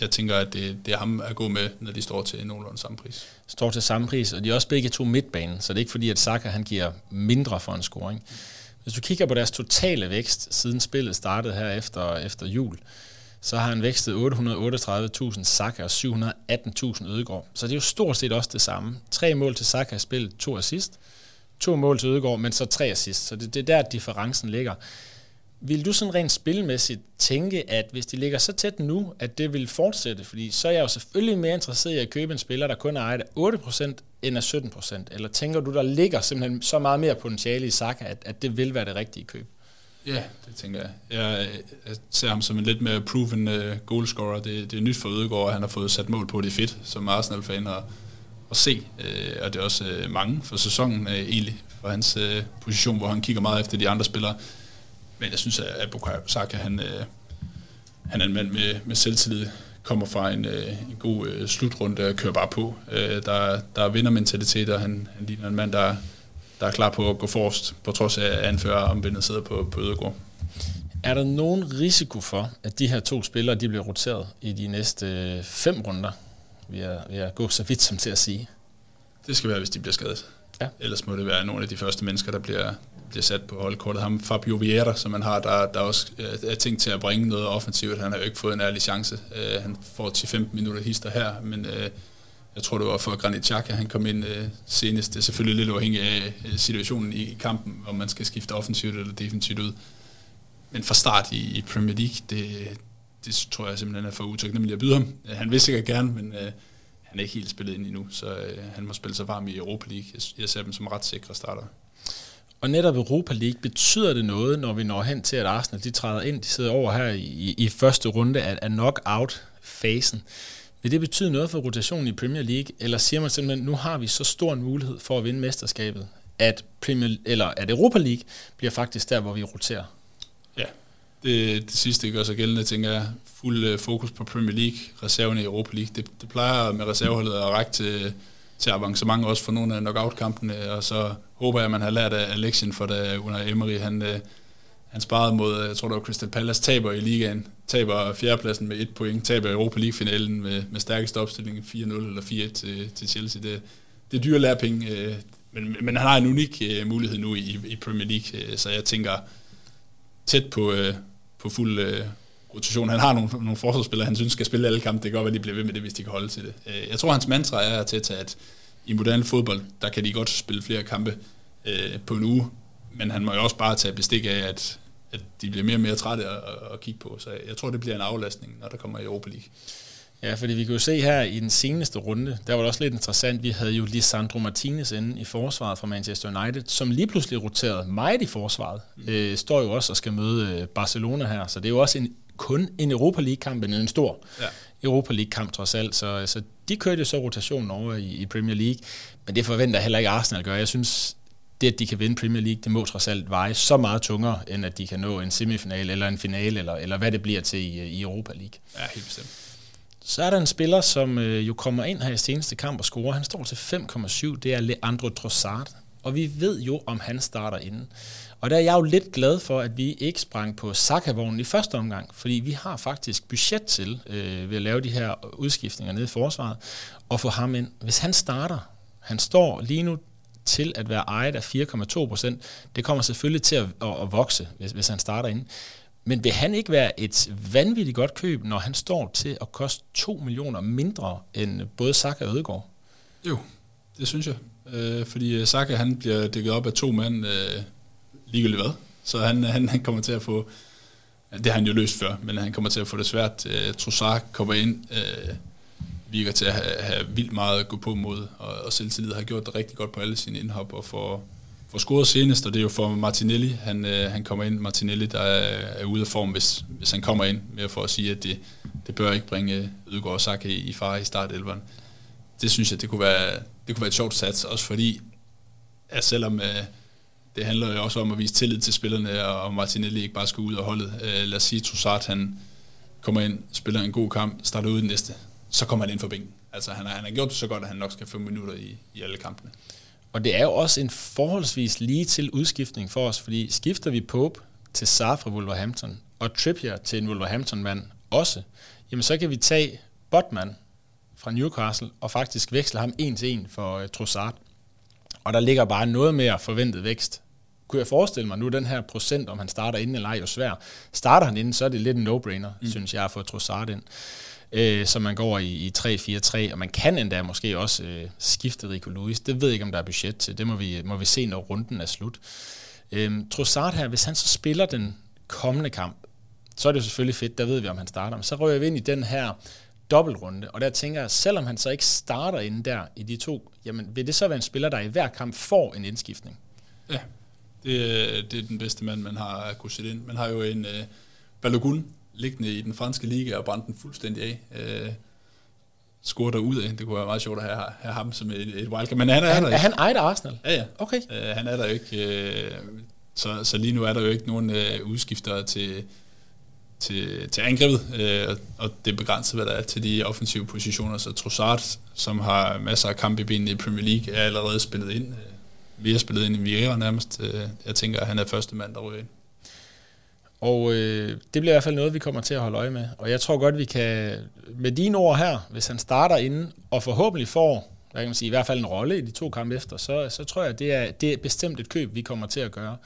jeg tænker, at det, det er ham at gå med, når de står til nogenlunde samme pris. Står til samme pris, og de er også begge to midtbanen, så det er ikke fordi, at Saka han giver mindre for en scoring. Hvis du kigger på deres totale vækst, siden spillet startede her efter, efter jul, så har han vækstet 838.000 Saka og 718.000 Ødegård. Så det er jo stort set også det samme. Tre mål til Saka i spillet, to assist. To mål til Ødegård, men så tre assist. Så det, det er der, differencen ligger. Vil du sådan rent spilmæssigt tænke, at hvis de ligger så tæt nu, at det vil fortsætte? Fordi så er jeg jo selvfølgelig mere interesseret i at købe en spiller, der kun er ejet af 8% end af 17%. Eller tænker du, der ligger simpelthen så meget mere potentiale i Saka, at, at det vil være det rigtige køb? Ja, det tænker jeg. Jeg, jeg ser ham som en lidt mere proven uh, goalscorer. Det, det er nyt for Ødegaard, at han har fået sat mål på det fedt som Arsenal-fan og at se. øh, og det er også øh, mange for sæsonen øh, egentlig, for hans øh, position, hvor han kigger meget efter de andre spillere. Men jeg synes, at Bukayo Saka, han, øh, han er en mand med, med selvtillid, kommer fra en, øh, en god øh, slutrunde og kører bare på. Øh, der, der er vindermentalitet, og han, han ligner en mand, der, der er klar på at gå forrest, på trods af at anfører ombindet sidder på, på Ødegård. Er der nogen risiko for, at de her to spillere de bliver roteret i de næste øh, fem runder, vil jeg, vil jeg gå så vidt som til at sige? Det skal være, hvis de bliver skadet. Ja. Ellers må det være nogle af de første mennesker, der bliver, bliver sat på holdkortet. Ham Fabio Vieira, som man har, der, der også er tænkt til at bringe noget offensivt. Han har jo ikke fået en ærlig chance. Uh, han får 10-15 minutter hister her, men uh, jeg tror, det var for Granit Xhaka, han kom ind uh, senest. Det er selvfølgelig lidt afhængigt af situationen i kampen, om man skal skifte offensivt eller defensivt ud. Men fra start i, i Premier League, det, det tror jeg simpelthen er for utaknemmelig at byde ham. Øh, han vil sikkert gerne, men øh, han er ikke helt spillet ind endnu, så øh, han må spille sig varm i Europa League. Jeg, jeg ser dem som ret sikre starter. Og netop Europa League, betyder det noget, når vi når hen til, at Arsenal de træder ind, de sidder over her i, i første runde af, af knock-out-fasen. Vil det betyde noget for rotationen i Premier League, eller siger man simpelthen, nu har vi så stor en mulighed for at vinde mesterskabet, at, Premier, eller at Europa League bliver faktisk der, hvor vi roterer? Det, det sidste gør sig gældende, tænker jeg. Fuld øh, fokus på Premier League, reserven i Europa League. Det, det plejer med reserveholdet at række til til avancement også for nogle af knockout-kampene, og så håber jeg, at man har lært af lektien for da under Emery, han, øh, han sparede mod, øh, jeg tror det var Crystal Palace, taber i ligaen, taber fjerdepladsen med et point, taber Europa League-finalen med, med stærkeste opstilling 4-0 eller 4-1 til, til Chelsea. Det, det er dyre lærpenge, men, men han har en unik mulighed nu i, i Premier League, så jeg tænker tæt på, på fuld øh, rotation. Han har nogle, nogle forsvarsspillere, han synes skal spille alle kampe. Det kan godt være, de bliver ved med det, hvis de kan holde til det. Øh, jeg tror, hans mantra er til at i moderne fodbold, der kan de godt spille flere kampe øh, på en uge, men han må jo også bare tage bestik af, at, at de bliver mere og mere trætte at, at kigge på. Så jeg tror, det bliver en aflastning, når der kommer i Europa League. Ja, fordi vi jo se her i den seneste runde, der var det også lidt interessant, vi havde jo Lisandro Martinez inde i forsvaret fra Manchester United, som lige pludselig roterede meget i forsvaret. Øh, står jo også og skal møde øh, Barcelona her, så det er jo også en kun en Europa League-kamp, men en stor ja. Europa League-kamp trods alt. Så, så de kørte jo så rotationen over i, i Premier League, men det forventer heller ikke Arsenal at gøre. Jeg synes, det at de kan vinde Premier League, det må trods alt veje så meget tungere, end at de kan nå en semifinal eller en finale, eller, eller hvad det bliver til i, i Europa League. Ja, helt bestemt. Så er der en spiller, som øh, jo kommer ind her i seneste kamp og scorer. Han står til 5,7. Det er Leandro Trossard. Og vi ved jo, om han starter inden. Og der er jeg jo lidt glad for, at vi ikke sprang på saka i første omgang, fordi vi har faktisk budget til øh, ved at lave de her udskiftninger nede i forsvaret, og få ham ind. Hvis han starter, han står lige nu til at være ejet af 4,2 procent, det kommer selvfølgelig til at, at, at vokse, hvis, hvis han starter inden. Men vil han ikke være et vanvittigt godt køb, når han står til at koste 2 millioner mindre end både Saka og Ødegaard? Jo, det synes jeg. Øh, fordi øh, Saka han bliver dækket op af to mænd, øh, ligegyldigt hvad. Så han, han, han kommer til at få, det har han jo løst før, men han kommer til at få det svært. Øh, Trossard kommer ind, øh, virker til at have, have vildt meget at gå på mod, og, og selvtillid har gjort det rigtig godt på alle sine indhop, og får for scoret senest, og det er jo for Martinelli, han, øh, han kommer ind, Martinelli, der er, er ude af form, hvis, hvis han kommer ind, med for at sige, at det, det bør ikke bringe øh, Ødegaard og Saka i, i fare i start Det synes jeg, det kunne være, det kunne være et sjovt sats, også fordi, at selvom øh, det handler jo også om at vise tillid til spillerne, og Martinelli ikke bare skal ud af holdet. Øh, lad os sige, Trussard, han kommer ind, spiller en god kamp, starter ud den næste, så kommer han ind for bænken. Altså han har, han har gjort det så godt, at han nok skal få minutter i, i alle kampene. Og det er jo også en forholdsvis lige til udskiftning for os, fordi skifter vi Pope til Sar fra Wolverhampton, og Trippier til en Wolverhampton-mand også, jamen så kan vi tage Botman fra Newcastle og faktisk veksle ham en til en for uh, Trossard. Og der ligger bare noget mere forventet vækst. Kunne jeg forestille mig nu, den her procent, om han starter inden eller ej, jo svær. Starter han inden, så er det lidt en no-brainer, mm. synes jeg, at få Trossard ind. Øh, så man går i, i 3-4-3, og man kan endda måske også øh, skifte Rico Lewis. Det ved jeg ikke, om der er budget til. Det må vi, må vi se, når runden er slut. Øh, Trossard her, hvis han så spiller den kommende kamp, så er det jo selvfølgelig fedt, der ved vi, om han starter. Men så rører vi ind i den her dobbeltrunde, og der tænker jeg, selvom han så ikke starter inden der i de to, jamen vil det så være en spiller, der i hver kamp får en indskiftning? Ja, det, øh, det er den bedste mand, man har kunne sætte ind. Man har jo en øh, Balogun liggende i den franske liga og brændt den fuldstændig af. Uh, score der ud af. Det kunne være meget sjovt at have, have ham som et, et wildcard. Men han er, han, der er han ejet af Arsenal? Ja, ja. Okay. Uh, han er der jo ikke. Uh, så, så lige nu er der jo ikke nogen uh, udskiftere til, til, til angrebet, øh, og det er begrænset, hvad der er til de offensive positioner. Så Trossard, som har masser af kampe i benene i Premier League, er allerede spillet ind. Vi har spillet ind i Vieira nærmest. Øh, jeg tænker, at han er første mand, der ryger ind. Og øh, det bliver i hvert fald noget, vi kommer til at holde øje med. Og jeg tror godt, vi kan, med dine ord her, hvis han starter inden, og forhåbentlig får, hvad kan man sige, i hvert fald en rolle i de to kampe efter, så, så tror jeg, det er, det er bestemt et køb, vi kommer til at gøre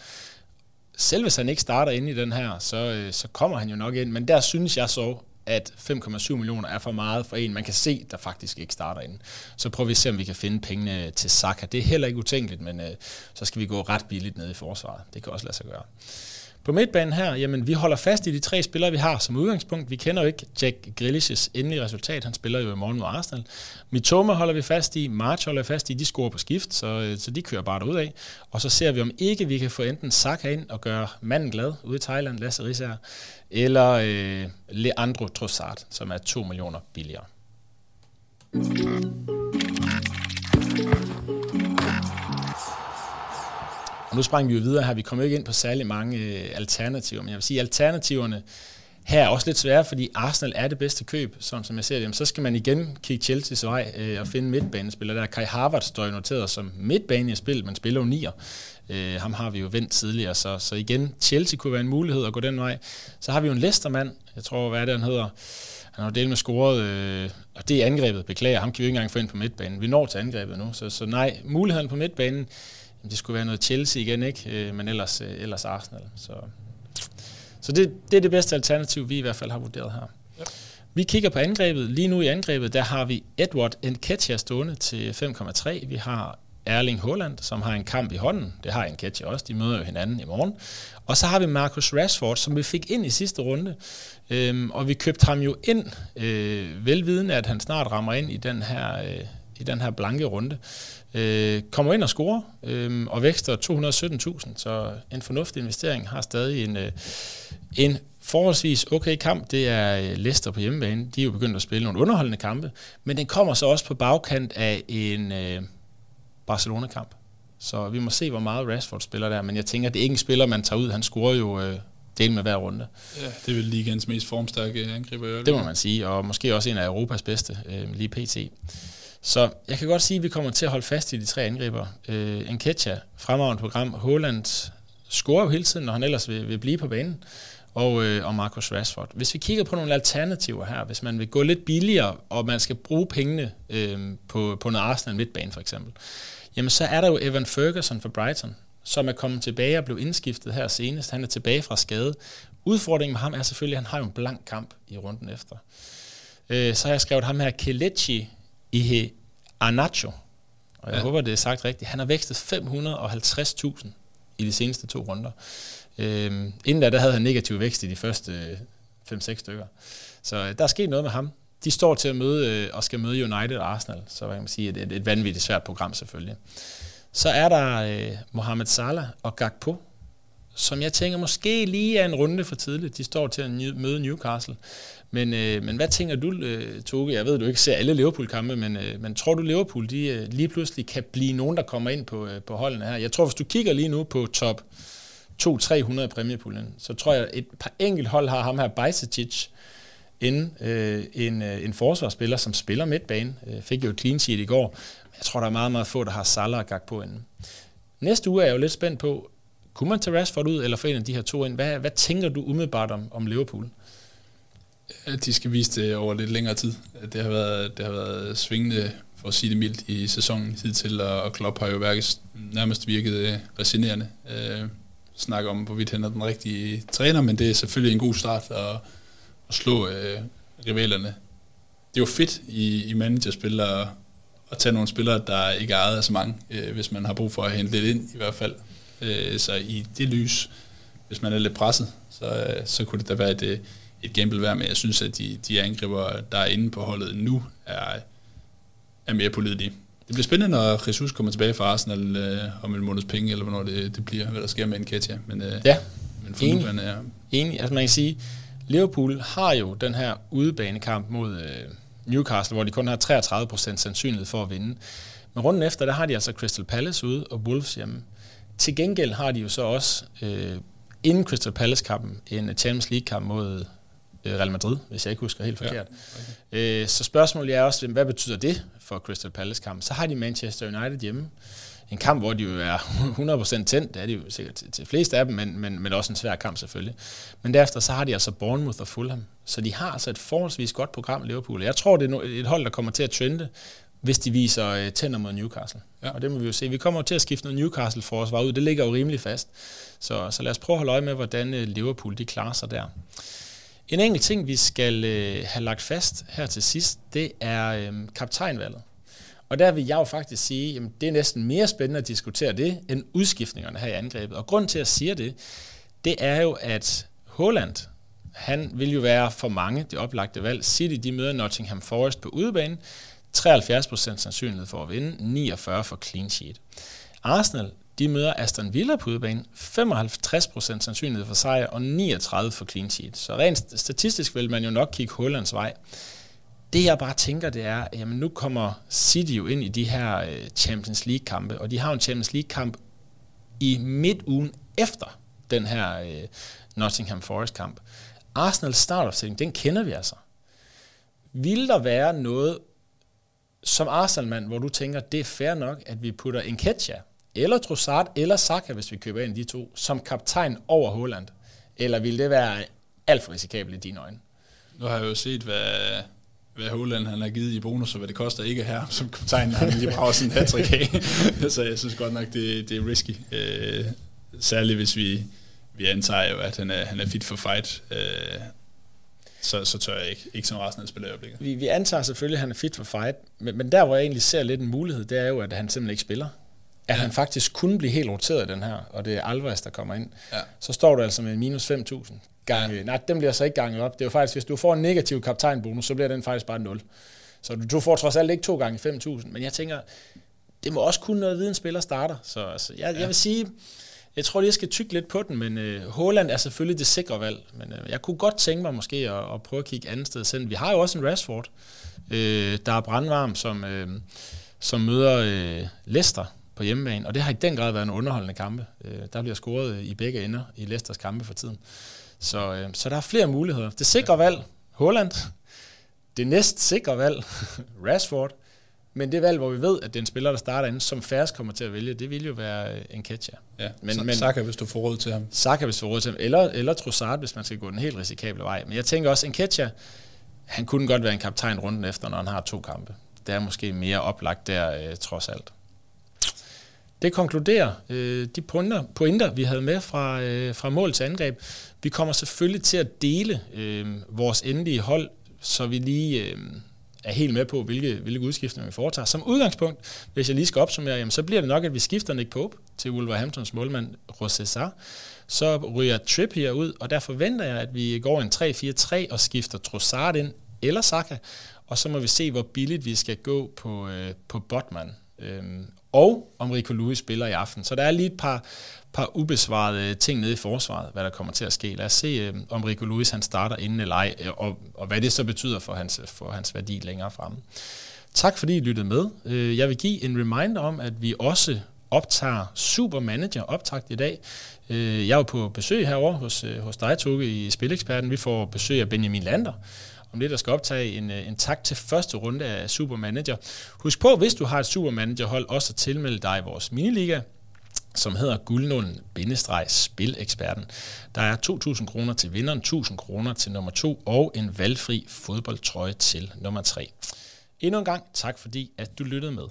selv hvis han ikke starter ind i den her, så, øh, så kommer han jo nok ind. Men der synes jeg så, at 5,7 millioner er for meget for en, man kan se, der faktisk ikke starter ind. Så prøver vi at se, om vi kan finde pengene til Saka. Det er heller ikke utænkeligt, men øh, så skal vi gå ret billigt ned i forsvaret. Det kan også lade sig gøre. På midtbanen her, jamen vi holder fast i de tre spillere, vi har som udgangspunkt. Vi kender jo ikke Jack Grealish's endelige resultat. Han spiller jo i morgen mod Arsenal. Mitoma holder vi fast i, March holder vi fast i. De scorer på skift, så, øh, så de kører bare af. Og så ser vi, om ikke vi kan få enten Saka ind og gøre manden glad ude i Thailand, Lasse Risser, eller øh, Leandro Trossard, som er 2 millioner billigere. Nu sprang vi jo videre her. Vi kommer ikke ind på særlig mange øh, alternativer, men jeg vil sige, alternativerne her er også lidt svære, fordi Arsenal er det bedste køb, som, som jeg ser det. Jamen, så skal man igen kigge Chelsea's vej øh, og finde midtbanespillere. Der Kai Harvard står noteret som midtbane i spil, men spiller jo nier. Øh, ham har vi jo vendt tidligere, så, så igen, Chelsea kunne være en mulighed at gå den vej. Så har vi jo en Leicester-mand, jeg tror, hvad er det, han hedder? Han har delt med scoret, øh, og det er angrebet, beklager, ham kan vi jo ikke engang få ind på midtbanen. Vi når til angrebet nu, så, så nej, muligheden på midtbanen, det skulle være noget Chelsea igen, ikke? Øh, men ellers, øh, ellers Arsenal. Så, så det, det er det bedste alternativ, vi i hvert fald har vurderet her. Ja. Vi kigger på angrebet. Lige nu i angrebet, der har vi Edward Nketiah stående til 5,3. Vi har Erling Haaland, som har en kamp i hånden. Det har Nketiah også. De møder jo hinanden i morgen. Og så har vi Marcus Rashford, som vi fik ind i sidste runde. Øhm, og vi købte ham jo ind, øh, velvidende, at han snart rammer ind i den her, øh, i den her blanke runde øh, kommer ind og scorer, øh, og vækster 217.000, så en fornuftig investering har stadig en, øh, en forholdsvis okay kamp. Det er øh, Leicester på hjemmebane. De er jo begyndt at spille nogle underholdende kampe, men den kommer så også på bagkant af en øh, Barcelona-kamp. Så vi må se, hvor meget Rashford spiller der, men jeg tænker, det er ikke en spiller, man tager ud. Han scorer jo øh, del med hver runde. Ja, det er vel ligens mest formstærke angriber. Det må man sige, og måske også en af Europas bedste, øh, lige pt. Så jeg kan godt sige, at vi kommer til at holde fast i de tre angriber. Øh, Nketiah, fremragende program. Holland scorer jo hele tiden, når han ellers vil, vil blive på banen. Og, øh, og Marcus Rashford. Hvis vi kigger på nogle alternativer her, hvis man vil gå lidt billigere, og man skal bruge pengene øh, på, på noget Arsenal midtbane for eksempel, jamen så er der jo Evan Ferguson fra Brighton, som er kommet tilbage og blev indskiftet her senest. Han er tilbage fra skade. Udfordringen med ham er selvfølgelig, at han har jo en blank kamp i runden efter. Øh, så har jeg skrevet ham her, Kelechi Ihe Anacho, og jeg ja. håber, det er sagt rigtigt, han har vækstet 550.000 i de seneste to runder. Øhm, inden da, der havde han negativ vækst i de første 5-6 stykker. Så øh, der er sket noget med ham. De står til at møde øh, og skal møde United og Arsenal, så kan man sige, et, et, et vanvittigt svært program selvfølgelig. Så er der øh, Mohamed Salah og Gakpo, som jeg tænker måske lige er en runde for tidligt. De står til at møde Newcastle. Men, øh, men hvad tænker du, øh, Toge? Jeg ved, du ikke ser alle Liverpool-kampe, men, øh, men tror du, Liverpool de, øh, lige pludselig kan blive nogen, der kommer ind på, øh, på holdene her? Jeg tror, hvis du kigger lige nu på top 200-300 i præmiepuljen, så tror jeg, et par enkelt hold har ham her, Bajsicic, inden øh, en, øh, en forsvarsspiller, som spiller midtbane. Øh, fik jo et clean sheet i går. Jeg tror, der er meget, meget få, der har Salah og Gakpo inden. Næste uge er jeg jo lidt spændt på, kunne man tage Rashford ud, eller få en af de her to ind? Hvad, hvad tænker du umiddelbart om, om Liverpool? De skal vise det over lidt længere tid. Det har været, det har været svingende, for at sige det mildt, i sæsonen hidtil, og Klopp har jo værket, nærmest virket øh, resignerende. Øh, snakker om, hvorvidt han er den rigtige træner, men det er selvfølgelig en god start at, at slå øh, rivalerne. Det er jo fedt i, i managerspil at, at tage nogle spillere, der ikke er ejet af så mange, øh, hvis man har brug for at hente lidt ind i hvert fald. Øh, så i det lys, hvis man er lidt presset, så, øh, så kunne det da være et, øh, et gamble værd, men jeg synes, at de, de angriber, der er inde på holdet nu, er, er mere pålidelige. Det bliver spændende, når Jesus kommer tilbage fra Arsenal øh, om en måneds penge, eller hvornår det, det bliver, hvad der sker med Nketiah. Men, øh, ja, men for enig. er... enig. Altså man kan sige, Liverpool har jo den her udebanekamp mod øh, Newcastle, hvor de kun har 33% sandsynlighed for at vinde. Men runden efter, der har de altså Crystal Palace ude og Wolves hjemme. Til gengæld har de jo så også øh, inden Crystal Palace-kampen en Champions League-kamp mod øh, Real Madrid, hvis jeg ikke husker helt forkert. Ja, okay. øh, så spørgsmålet er også, hvad betyder det for Crystal Palace-kampen? Så har de Manchester United hjemme. En kamp, hvor de jo er [laughs] 100% tændt, det er de jo sikkert til, til fleste af dem, men, men, men også en svær kamp selvfølgelig. Men derefter så har de altså Bournemouth og Fulham. Så de har altså et forholdsvis godt program, Liverpool. Jeg tror, det er et hold, der kommer til at trende hvis de viser øh, tænder mod Newcastle. Ja. Og det må vi jo se. Vi kommer til at skifte noget Newcastle-forsvar ud. Det ligger jo rimelig fast. Så, så lad os prøve at holde øje med, hvordan øh, Liverpool de klarer sig der. En enkelt ting, vi skal øh, have lagt fast her til sidst, det er øh, kaptajnvalget. Og der vil jeg jo faktisk sige, at det er næsten mere spændende at diskutere det, end udskiftningerne her i angrebet. Og grund til at sige det, det er jo, at Holland, han vil jo være for mange det oplagte valg. City, de møder Nottingham Forest på udebane. 73% sandsynlighed for at vinde, 49 for clean sheet. Arsenal, de møder Aston Villa på udebane, 55% sandsynlighed for sejr og 39 for clean sheet. Så rent statistisk vil man jo nok kigge Hollands vej. Det jeg bare tænker, det er, jamen nu kommer City jo ind i de her øh, Champions League-kampe, og de har en Champions League-kamp i midtugen efter den her øh, Nottingham Forest-kamp. Arsenal startopstilling, den kender vi altså. Vil der være noget som Arsenal-mand, hvor du tænker, det er fair nok, at vi putter en Ketja, eller Trossard, eller Saka, hvis vi køber ind de to, som kaptajn over Holland? Eller vil det være alt for risikabelt i dine øjne? Nu har jeg jo set, hvad, hvad Holland han har givet i bonus, og hvad det koster ikke her som kaptajn. Han lige brager sådan en hat [laughs] Så jeg synes godt nok, det, det er risky. Øh, særligt hvis vi, vi antager jo, at han er, han er fit for fight. Øh, så, så tør jeg ikke. Ikke som resten af spiller i øjeblikket. Vi, vi antager selvfølgelig, at han er fit for fight, men, men der, hvor jeg egentlig ser lidt en mulighed, det er jo, at han simpelthen ikke spiller. At ja. han faktisk kunne blive helt roteret i den her, og det er Alvarez, der kommer ind. Ja. Så står du altså med minus 5.000 gange. Ja. Nej, den bliver så ikke ganget op. Det er jo faktisk, hvis du får en negativ kaptajnbonus, så bliver den faktisk bare 0. Så du, du får trods alt ikke to gange 5.000. Men jeg tænker, det må også kunne noget vide, en spiller starter. Så altså, jeg, ja. jeg vil sige, jeg tror lige, jeg skal tykke lidt på den, men øh, Holland er selvfølgelig det sikre valg. Men øh, jeg kunne godt tænke mig måske at, at prøve at kigge andet sted selv. Vi har jo også en Rashford, øh, der er brandvarm, som, øh, som møder øh, Leicester på hjemmebane, og det har i den grad været en underholdende kampe. Øh, der bliver scoret øh, i begge ender i Leicesters kampe for tiden. Så, øh, så der er flere muligheder. Det sikre valg, Holland. Det næst sikre valg, [laughs] Rashford. Men det valg, hvor vi ved, at det er en spiller, der starter inden, som færrest kommer til at vælge, det vil jo være en catcher. Ja, men, men, Saka, hvis du får råd til ham. Saka, hvis du får råd til ham. Eller, eller Trossard, hvis man skal gå den helt risikable vej. Men jeg tænker også, en catcher, han kunne godt være en kaptajn runden efter, når han har to kampe. Det er måske mere oplagt der, øh, trods alt. Det konkluderer øh, de pointer, pointer, vi havde med fra, øh, fra mål til angreb. Vi kommer selvfølgelig til at dele øh, vores endelige hold, så vi lige... Øh, er helt med på, hvilke, hvilke udskiftninger vi foretager. Som udgangspunkt, hvis jeg lige skal opsummere, jamen, så bliver det nok, at vi skifter Nick Pope til Wolverhamptons målmand Rosessa. Så ryger Trippier ud, og der forventer jeg, at vi går en 3-4-3 og skifter Trossard ind eller Saka, og så må vi se, hvor billigt vi skal gå på, øh, på Botman. Øhm, og om Rico Lewis spiller i aften. Så der er lige et par, par ubesvarede ting nede i forsvaret, hvad der kommer til at ske. Lad os se, øh, om Rico Lewis han starter inden eller ej, øh, og, og hvad det så betyder for hans, for hans værdi længere fremme. Tak fordi I lyttede med. Øh, jeg vil give en reminder om, at vi også optager Supermanager optagt i dag. Øh, jeg var på besøg herovre hos, hos dig, Tukke, i Spileksperten. Vi får besøg af Benjamin Lander, om lidt, der skal optage en, øh, en tak til første runde af Supermanager. Husk på, hvis du har et Supermanager-hold, også at tilmelde dig vores miniliga, som hedder guldnålen-spileksperten. Der er 2.000 kroner til vinderen, 1.000 kroner til nummer 2 og en valgfri fodboldtrøje til nummer 3. Endnu en gang tak fordi, at du lyttede med.